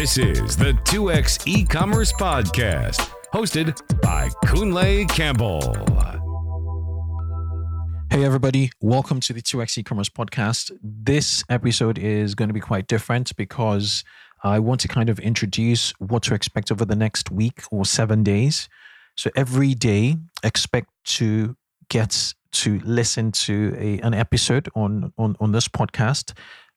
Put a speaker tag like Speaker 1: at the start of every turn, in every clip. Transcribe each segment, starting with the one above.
Speaker 1: This is the 2x e-commerce podcast, hosted by Kunle Campbell.
Speaker 2: Hey everybody, welcome to the 2x e-commerce podcast. This episode is going to be quite different because I want to kind of introduce what to expect over the next week or 7 days. So every day expect to get to listen to a, an episode on, on on this podcast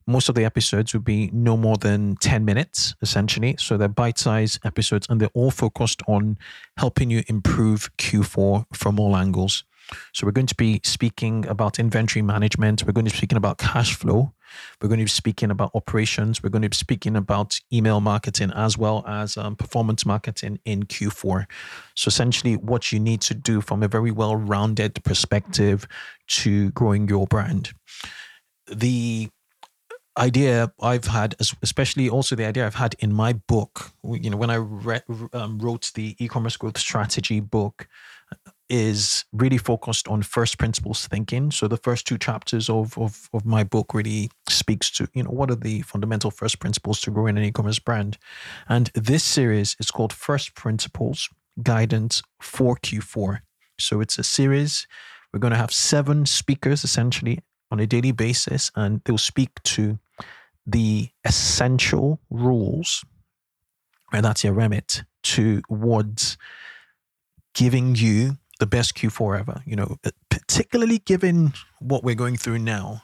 Speaker 2: most of the episodes will be no more than 10 minutes, essentially. So they're bite sized episodes and they're all focused on helping you improve Q4 from all angles. So we're going to be speaking about inventory management. We're going to be speaking about cash flow. We're going to be speaking about operations. We're going to be speaking about email marketing as well as um, performance marketing in Q4. So essentially, what you need to do from a very well-rounded perspective to growing your brand. The idea I've had, especially also the idea I've had in my book, you know, when I re- um, wrote the e-commerce growth strategy book, is really focused on first principles thinking. So the first two chapters of, of, of my book really speaks to, you know, what are the fundamental first principles to growing an e-commerce brand? And this series is called First Principles Guidance for Q4. So it's a series. We're going to have seven speakers essentially on a daily basis, and they'll speak to the essential rules, and that's your remit, towards giving you the best Q4 ever. You know, particularly given what we're going through now.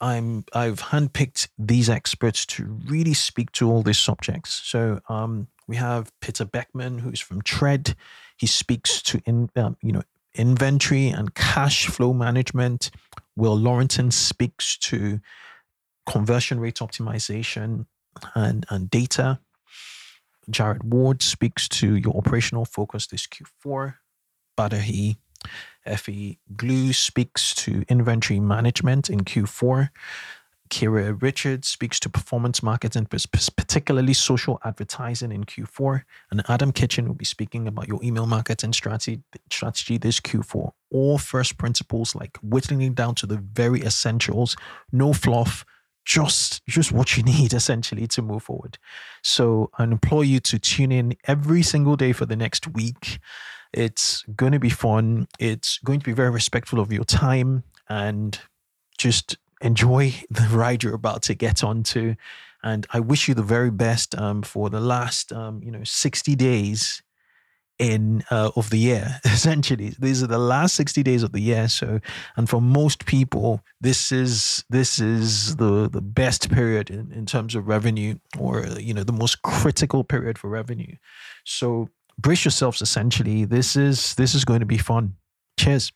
Speaker 2: I'm I've handpicked these experts to really speak to all these subjects. So um, we have Peter Beckman, who's from Treyd. He speaks to in um, you know inventory and cash flow management. Will Laurenson speaks to conversion rate optimization and, and data. Jared Ward speaks to your operational focus this Q4. Badahi Effie Glue speaks to inventory management in Q4. Kira Richards speaks to performance marketing, particularly social advertising in Q4. And Adam Kitchen will be speaking about your email marketing strategy, strategy this Q4. All first principles, like whittling it down to the very essentials, no fluff, just just what you need essentially to move forward. So I implore you to tune in every single day for the next week. It's going to be fun. It's going to be very respectful of your time and just enjoy the ride you're about to get onto. And I wish you the very best um, for the last, um, you know, 60 days in uh, of the year. Essentially, these are the last 60 days of the year. So, and for most people, this is this is the the best period in, in terms of revenue, or you know, the most critical period for revenue. So, brace yourselves. Essentially, this is this is going to be fun. Cheers.